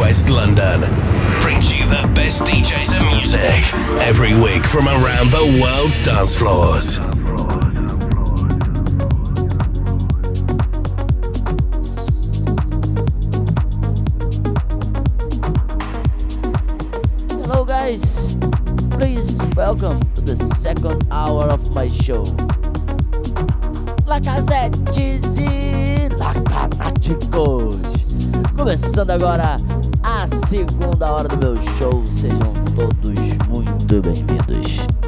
Guest London brings you the best DJs and music every week from around the world's dance floors. Hello, guys. Please welcome to the second hour of my show. Like I said, cheesy, like fanáticos. Começando agora a segunda hora do meu show. Sejam todos muito bem-vindos.